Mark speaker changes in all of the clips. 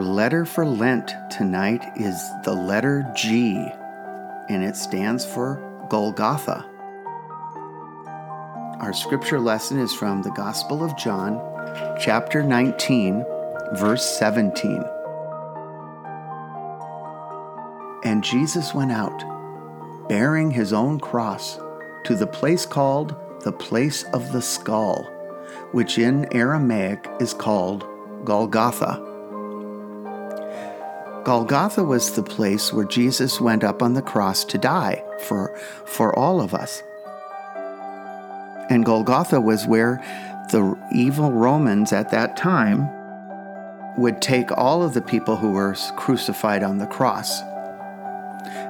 Speaker 1: Our letter for Lent tonight is the letter G, and it stands for Golgotha. Our scripture lesson is from the Gospel of John, chapter 19, verse 17. And Jesus went out, bearing his own cross, to the place called the place of the skull, which in Aramaic is called Golgotha. Golgotha was the place where Jesus went up on the cross to die for, for all of us. And Golgotha was where the evil Romans at that time would take all of the people who were crucified on the cross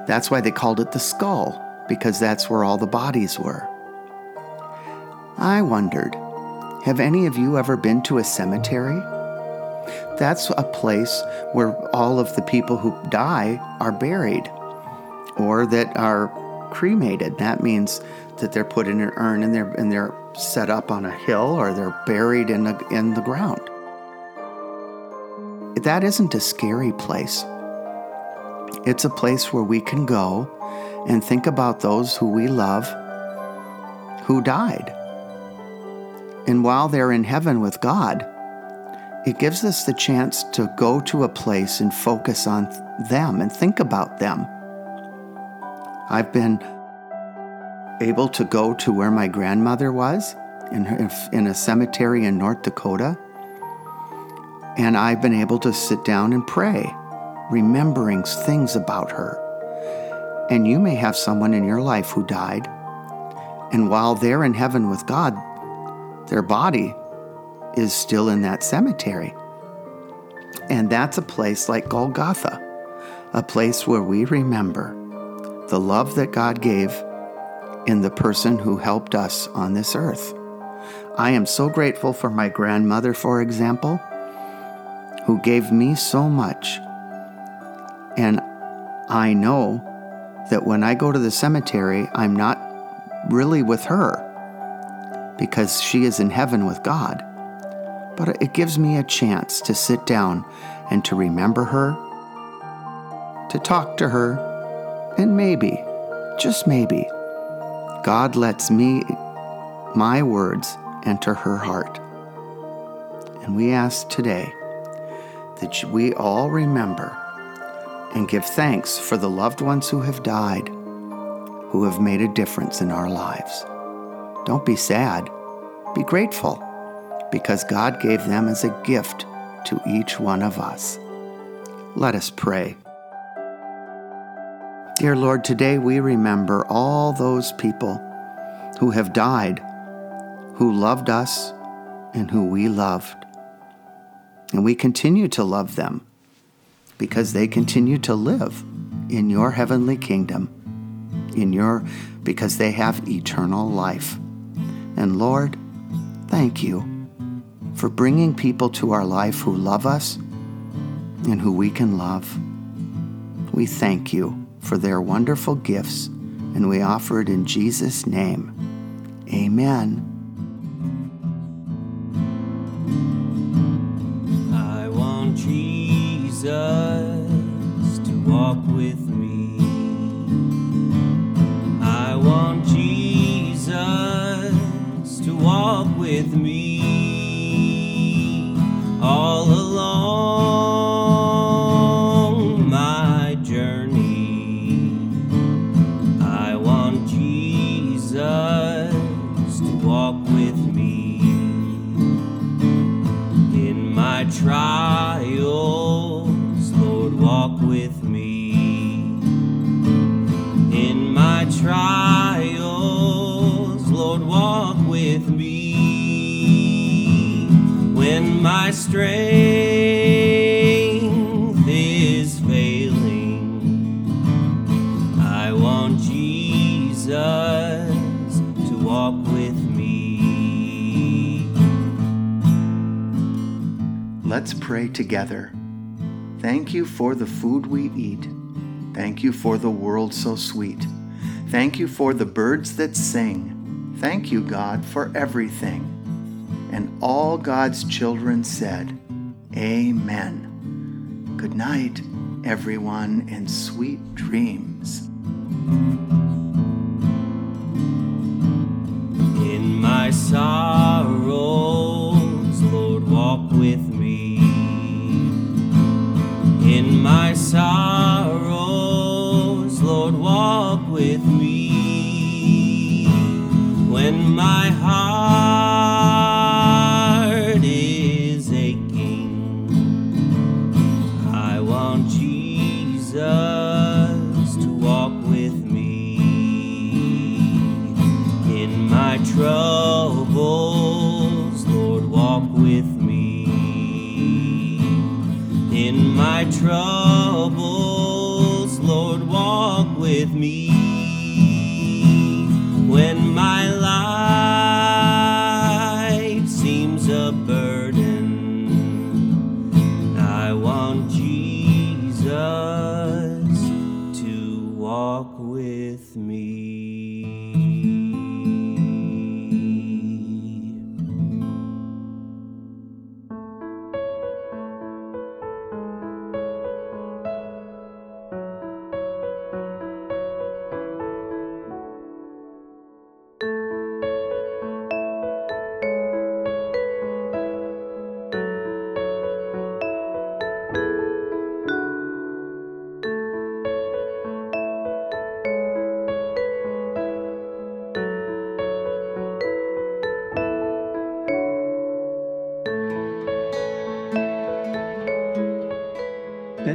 Speaker 1: that's why they called it the skull, because that's where all the bodies were. I wondered have any of you ever been to a cemetery? That's a place where all of the people who die are buried or that are cremated. That means that they're put in an urn and they're, and they're set up on a hill or they're buried in the, in the ground. That isn't a scary place. It's a place where we can go and think about those who we love who died. And while they're in heaven with God, it gives us the chance to go to a place and focus on them and think about them. I've been able to go to where my grandmother was in, in a cemetery in North Dakota, and I've been able to sit down and pray remembering things about her. And you may have someone in your life who died, and while they're in heaven with God, their body is still in that cemetery. And that's a place like Golgotha, a place where we remember the love that God gave in the person who helped us on this earth. I am so grateful for my grandmother, for example, who gave me so much and I know that when I go to the cemetery, I'm not really with her because she is in heaven with God. But it gives me a chance to sit down and to remember her, to talk to her, and maybe, just maybe, God lets me, my words, enter her heart. And we ask today that we all remember and give thanks for the loved ones who have died, who have made a difference in our lives. Don't be sad, be grateful, because God gave them as a gift to each one of us. Let us pray. Dear Lord, today we remember all those people who have died, who loved us, and who we loved. And we continue to love them because they continue to live in your heavenly kingdom, in your because they have eternal life. And Lord, thank you for bringing people to our life who love us and who we can love. We thank you for their wonderful gifts, and we offer it in Jesus' name. Amen.
Speaker 2: I want Jesus to walk with me. I want Jesus to walk with me trials, Lord, walk with me. In my trials, Lord, walk with me. When my strength
Speaker 1: Let's pray together. Thank you for the food we eat. Thank you for the world so sweet. Thank you for the birds that sing. Thank you, God, for everything. And all God's children said, Amen. Good night, everyone, and sweet dreams.
Speaker 2: In my sorrows, sorrows, Lord, walk with me. When my heart is aching, I want Jesus to walk with me in my troubles, Lord, walk with me. In my troubles, with me. When my life seems a burden,